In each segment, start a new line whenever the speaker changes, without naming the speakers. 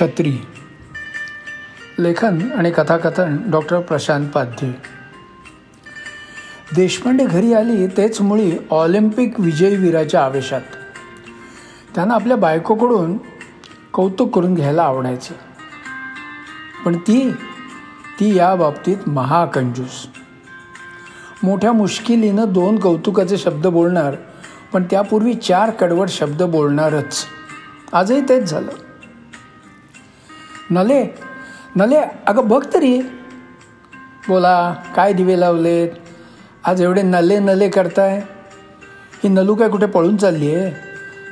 छत्री. लेखन आणि कथाकथन डॉक्टर प्रशांत पाध्ये. देशपांडे घरी आली तेच मुळी ऑलिम्पिक विजयवीराच्या आवेशात. त्यांना आपल्या बायकोकडून कौतुक करून घ्यायला आवडायचं. पण ती ती या बाबतीत महाकंजूस. मोठ्या मुश्किलीनं दोन कौतुकाचे शब्द बोलणार पण त्यापूर्वी चार कडवट शब्द बोलणारच. आजही तेच झालं. नले नले अगं बघ तरी. बोला काय दिवे लावलेत? आज एवढे नले नले करताय. ही नलू काय कुठे पळून चालली आहे?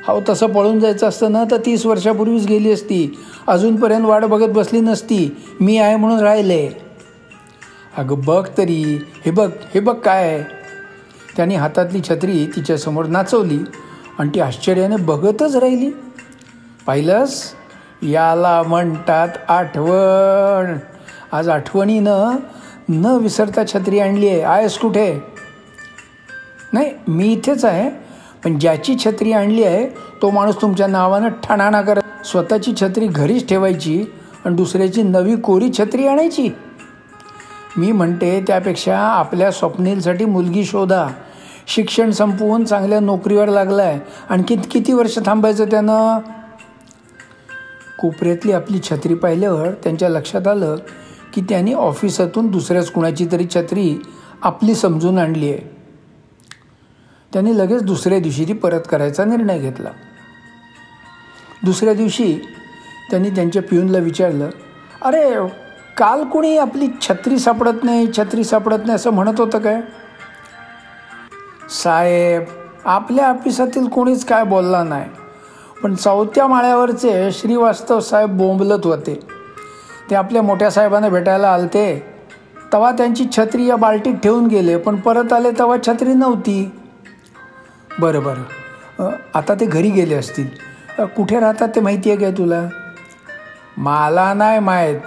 हो तसं पळून जायचं असतं ना तर तीस वर्षापूर्वीच गेली असती. अजूनपर्यंत वाट बघत बसली नसती. मी आहे म्हणून राहिले. अगं बघ तरी. हे बघ हे बघ काय आहे. त्याने हातातली छत्री तिच्यासमोर नाचवली आणि ती आश्चर्याने बघतच राहिली. पाहिलंस? याला म्हणतात आठवण. आज आठवणीनं न विसरता छत्री आणली आहे. आहेस कुठे? नाही मी इथेच आहे. पण ज्याची छत्री आणली आहे तो माणूस तुमच्या नावानं ठणाणा करत स्वतःची छत्री घरीच ठेवायची आणि दुसऱ्याची नवी कोरी छत्री आणायची. मी म्हणते त्यापेक्षा आपल्या स्वप्नीलसाठी मुलगी शोधा. शिक्षण संपवून चांगल्या नोकरीवर लागला आहे आणखी किती वर्ष थांबायचं त्यानं? कोपऱ्यातली आपली छत्री पाहिल्यावर त्यांच्या लक्षात आलं की त्यांनी ऑफिसातून दुसऱ्याच कुणाची तरी छत्री आपली समजून आणली आहे. त्यांनी लगेच दुसऱ्या दिवशी ती परत करायचा निर्णय घेतला. दुसऱ्या दिवशी त्यांनी त्यांच्या पिऊनला विचारलं अरे काल कोणी आपली छत्री सापडत नाही छत्री सापडत नाही असं म्हणत होतं काय? साहेब आपल्या ऑफिसातील कोणीच काय बोलला नाही. पण चौथ्या माळ्यावरचे श्रीवास्तव साहेब बोंबलत होते. ते आपल्या मोठ्या साहेबांना भेटायला आलते. तेव्हा त्यांची छत्री या बाल्टीत ठेवून गेले पण परत आले तेव्हा छत्री नव्हती. बरं बरं. आता ते घरी गेले असतील. कुठे राहतात ते माहिती आहे काय तुला? मला नाही माहीत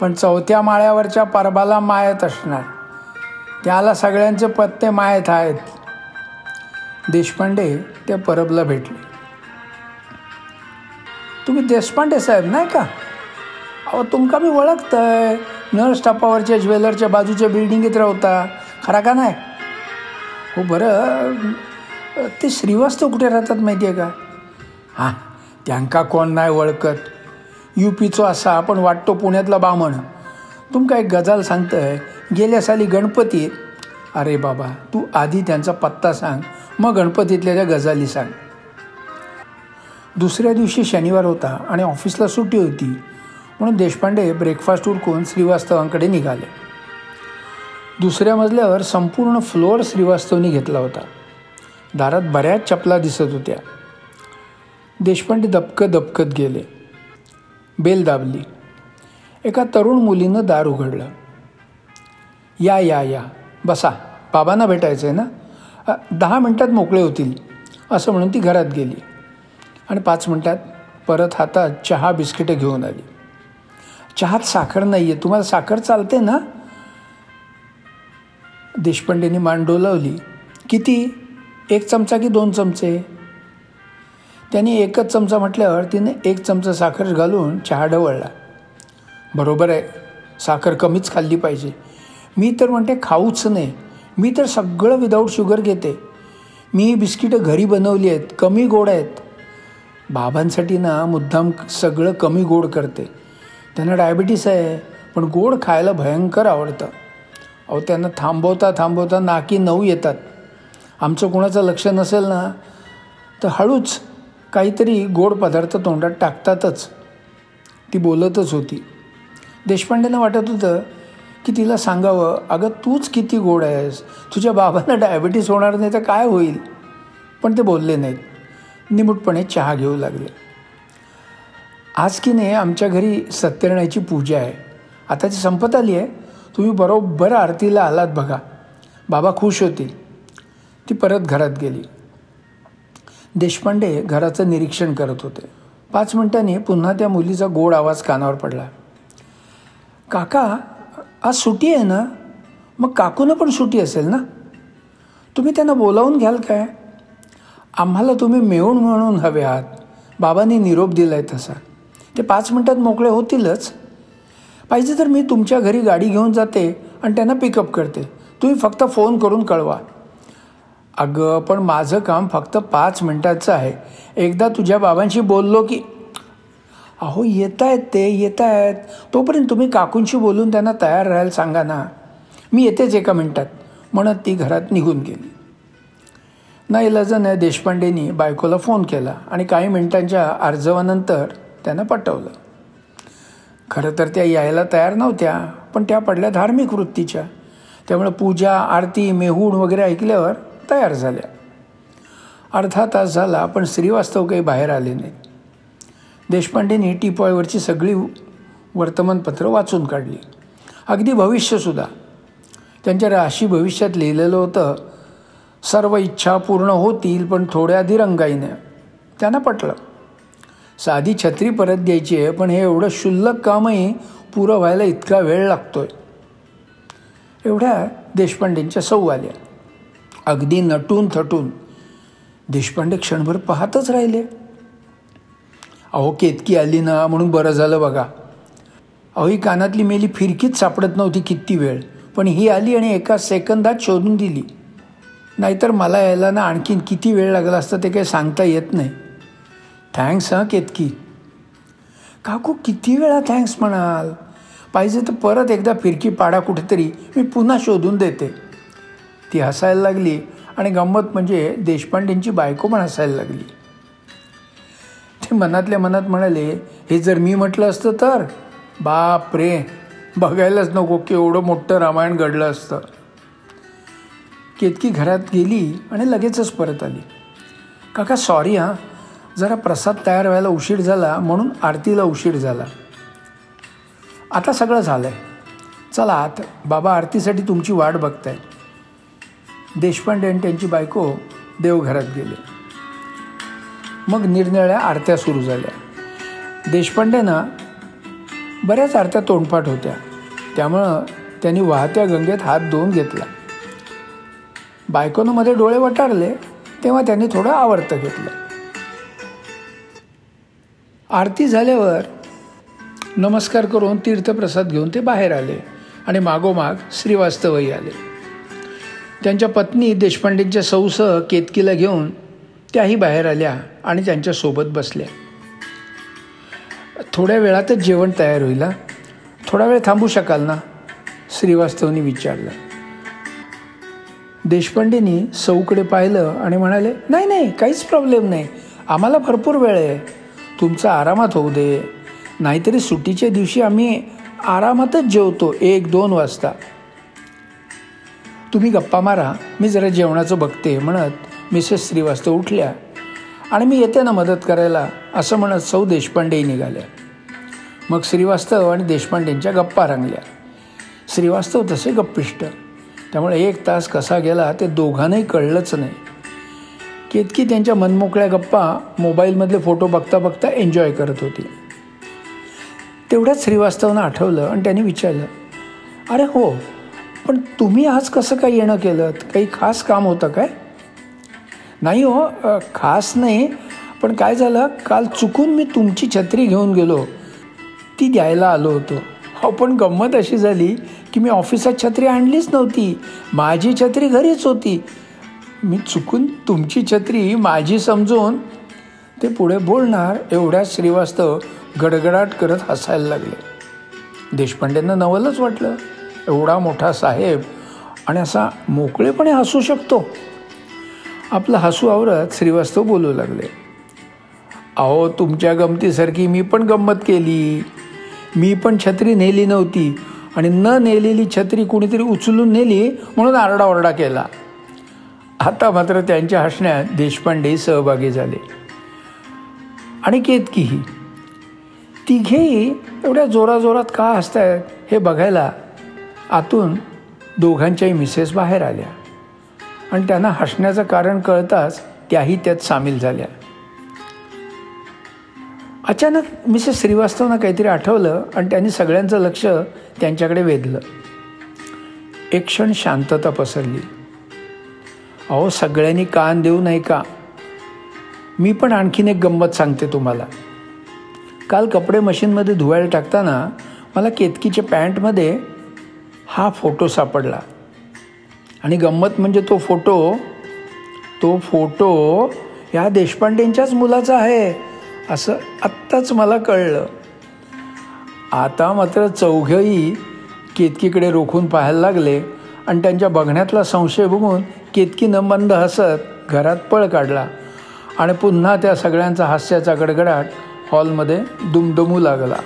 पण चौथ्या माळ्यावरच्या परबाला माहीत असणार. त्याला सगळ्यांचे पत्ते माहीत आहेत. देशपांडे त्या परबला भेटले. तुम्ही देशपांडे साहेब नाही का? अहो तुमका मी ओळखतंय. नर्स टप्पावरच्या ज्वेलरच्या बाजूच्या बिल्डिंगीत राहता. खरा का नाही? हो बरं. ते श्रीवास्तव कुठे राहतात माहिती आहे का? हां त्यांका कोण नाही ओळखत. यू पीचो असा आपण वाटतो पुण्यातला बामण. तुमका एक गजाल सांगतंय. गेल्या साली गणपतीत अरे बाबा तू आधी त्यांचा पत्ता सांग. मग गणपतीतल्या त्या गजाली सांग. दुसऱ्या दिवशी शनिवार होता आणि ऑफिसला सुट्टी होती म्हणून देशपांडे ब्रेकफास्ट उरकून श्रीवास्तवांकडे निघाले. दुसऱ्या मजल्यावर संपूर्ण फ्लोअर श्रीवास्तवनी घेतला होता. दारात बऱ्याच चपला दिसत होत्या. देशपांडे दबकत दबकत गेले. बेल दाबली. एका तरुण मुलीनं दार उघडलं. या या या. बसा. बाबांना भेटायचं आहे ना दहा मिनटात मोकळे होतील असं म्हणून ती घरात गेली. आणि पाच मिनटात परत हातात चहा बिस्किटं घेऊन आली. चहात साखर नाही आहे तुम्हाला साखर चालते ना? देशपांडेंनी मान डोलावली. किती? एक चमचा की दोन चमचे? त्यांनी एकच चमचा म्हटल्यावर तिने एक चमचा साखर घालून चहा ढवळला. बरोबर आहे. साखर कमीच खाल्ली पाहिजे. मी तर म्हणते खाऊच नाही मी तर सगळं विदाऊट शुगर घेते. मी बिस्किटं घरी बनवली आहेत. कमी गोड आहेत. बाबांसाठी ना मुद्दाम सगळं कमी गोड करते. त्यांना डायबिटीस आहे पण गोड खायला भयंकर आवडतं. अहो त्यांना थांबवता थांबवता नाकी नऊ येतात. आमचं कोणाचं लक्ष नसेल ना तर हळूच काहीतरी गोड पदार्थ तोंडात टाकतातच. ती बोलतच होती. देशपांडेंना वाटत होतं की तिला सांगावं अगं तूच किती गोड आहेस. तुझ्या बाबांना डायबिटीस होणार नाही तर काय होईल? पण ते बोलले नाहीत. निमूटपणे चहा घेऊ लागले. आज की नाही आमच्या घरी सत्यनारायणाची पूजा आहे. आता ती संपत आली आहे. तुम्ही बरोबर आरतीला आलात बघा. बाबा खुश होतील. ती परत घरात गेली. देशपांडे घराचं निरीक्षण करत होते. पाच मिनिटांनी पुन्हा त्या मुलीचा गोड आवाज कानावर पडला. काका आज सुटी आहे ना? मग काकूनं पण सुटी असेल ना? तुम्ही त्यांना बोलावून घ्याल काय? आम्हाला तुम्ही मिळून म्हणून हवे आहात. बाबांनी निरोप दिला आहे तसा. ते पाच मिनटात मोकळे होतीलच. पाहिजे तर मी तुमच्या घरी गाडी घेऊन जाते आणि त्यांना पिकअप करते. तुम्ही फक्त फोन करून कळवा. अगं पण माझं काम फक्त पाच मिनटाचं आहे. एकदा तुझ्या बाबांशी बोललो की अहो येत आहेत ते येत आहेत तोपर्यंत तुम्ही काकूंशी बोलून त्यांना तयार राहायला सांगा ना. मी येतेच एका मिनटात. म्हणत ती घरात निघून गेली. नाही लजन देशपांडेंनी बायकोला फोन केला आणि काही मिनिटांच्या अर्जवानंतर त्यांना पटवलं. खरं तर त्या यायला तयार नव्हत्या पण त्या पडल्या धार्मिक वृत्तीच्या. त्यामुळे पूजा आरती मेहूण वगैरे ऐकल्यावर तयार झाल्या. अर्धा तास झाला पण श्रीवास्तव काही बाहेर आले नाहीत. देशपांडेंनी टीपॉयवरची सगळी वर्तमानपत्रं वाचून काढली. अगदी भविष्यसुद्धा त्यांच्या राशी भविष्यात लिहिलेलं होतं सर्व इच्छा पूर्ण होतील पण थोड्या आधी रंगाईनं. त्यांना पटलं. साधी छत्री परत द्यायची आहे पण हे एवढं क्षुल्लक कामही पुरं व्हायला इतका वेळ लागतो आहे एवढ्या देशपांडेंच्या सौ आल्या. अगदी नटून थटून. देशपांडे क्षणभर पाहतच राहिले. अहो केतकी आली ना म्हणून बरं झालं बघा. अहो ही कानातली मेली फिरकीच सापडत नव्हती किती वेळ. पण ही आली आणि एका सेकंदात शोधून दिली. नाहीतर मला यायला ना आणखीन किती वेळ लागला असतं ते काही सांगता येत नाही. थँक्स हां केतकी. काकू किती वेळा थँक्स म्हणाल? पाहिजे तर परत एकदा फिरकी पाडा कुठेतरी. मी पुन्हा शोधून देते. ती हसायला लागली आणि गंमत म्हणजे देशपांडेंची बायको पण हसायला लागली. ते मनातल्या मनात म्हणाले हे जर मी म्हटलं असतं तर? बाप रे बघायलाच नको केवढं मोठं रामायण घडलं असतं. केतकी घरात गेली आणि लगेचच परत आली. काका सॉरी हां. जरा प्रसाद तयार व्हायला उशीर झाला म्हणून आरतीला उशीर झाला. आता सगळं झालं आहे चला आत बाबा आरतीसाठी तुमची वाट बघताय. देशपांडे आणि त्यांची बायको देवघरात गेले. मग निरनिळ्या आरत्या सुरू झाल्या. देशपांडेंना बऱ्याच आरत्या तोंडपाठ होत्या. त्यामुळं त्यांनी वाहत्या गंगेत हात धुवून घेतला. बायकोनं मध्ये डोळे वटारले तेव्हा त्यांनी थोडं आवर्तं घेतलं. आरती झाल्यावर नमस्कार करून तीर्थप्रसाद घेऊन ते बाहेर आले आणि मागोमाग श्रीवास्तवही आले. त्यांच्या पत्नी देशपांडेंच्या सौसह केतकीला घेऊन त्याही बाहेर आल्या आणि त्यांच्यासोबत बसल्या. थोड्या वेळातच जेवण तयार होईल थोडा वेळ थांबू शकाल ना? श्रीवास्तवनी विचारलं. देशपांडेंनी सौकडे पाहिलं आणि म्हणाले नाही नाही काहीच प्रॉब्लेम नाही. आम्हाला भरपूर वेळ आहे. तुमचा आरामात होऊ दे. नाहीतरी सुट्टीच्या दिवशी आम्ही आरामातच जेवतो एक दोन वाजता. तुम्ही गप्पा मारा. मी जरा जेवणाचं बघते म्हणत मिसेस श्रीवास्तव उठल्या. आणि मी येते ना मदत करायला असं म्हणत सौ देशपांडेही निघाल्या. मग श्रीवास्तव आणि देशपांडेंच्या गप्पा रंगल्या. श्रीवास्तव तसे गप्पिष्ट. त्यामुळे एक तास कसा गेला ते दोघांनाही कळलंच नाही. केतकी त्यांच्या मनमोकळ्या गप्पा मोबाईलमधले फोटो बघता बघता एन्जॉय करत होती. तेवढ्याच श्रीवास्तवनं आठवलं आणि त्यांनी विचारलं अरे हो पण तुम्ही आज कसं काय येणं केलं काही खास काम होतं काय? नाही हो खास नाही पण काय झालं काल चुकून मी तुमची छत्री घेऊन गेलो. ती द्यायला आलो होतो. हो पण गंमत अशी झाली की मी ऑफिसात छत्री आणलीच नव्हती. माझी छत्री घरीच होती. मी चुकून तुमची छत्री माझी समजून ते पुढे बोलणार एवढ्याच श्रीवास्तव गडगडाट करत हसायला लागले. देशपांडेंना नवलच वाटलं. एवढा मोठा साहेब आणि असा मोकळेपणे हसू शकतो. आपलं हसू आवरत श्रीवास्तव बोलू लागले. अहो तुमच्या गमतीसारखी मी पण गंमत केली. मी पण छत्री नेली नव्हती. आणि न नेलेली छत्री कुणीतरी उचलून नेली म्हणून आरडाओरडा केला. आता मात्र त्यांच्या हसण्यात देशपांडे सहभागी झाले. आणि केतकीही. तिघेही एवढ्या जोराजोरात का हसतायत हे बघायला आतून दोघांच्याही मिसेस बाहेर आल्या. आणि त्यांना हसण्याचं कारण कळताच त्याही त्यात सामील झाल्या. अचानक मिसेस श्रीवास्तवना काहीतरी आठवलं आणि त्यांनी सगळ्यांचं लक्ष त्यांच्याकडे वेधलं. एक क्षण शांतता पसरली. अहो सगळ्यांनी कान देऊ नाही का? मी पण आणखीन एक गंमत सांगते तुम्हाला. काल कपडे मशीनमध्ये धुवायला टाकताना मला केतकीच्या पॅन्टमध्ये हा फोटो सापडला. आणि गंमत म्हणजे तो फोटो तो फोटो ह्या देशपांडेंच्याच मुलाचा आहे. असं आत्ताच मला कळलं. आता मात्र चौघही केतकीकडे रोखून पाहायला लागले आणि त्यांच्या बघण्यातला संशय बघून केतकीनं मंद हसत घरात पळ काढला आणि पुन्हा त्या सगळ्यांचा हास्याचा गडगडाट हॉलमध्ये दुमदुमू लागला.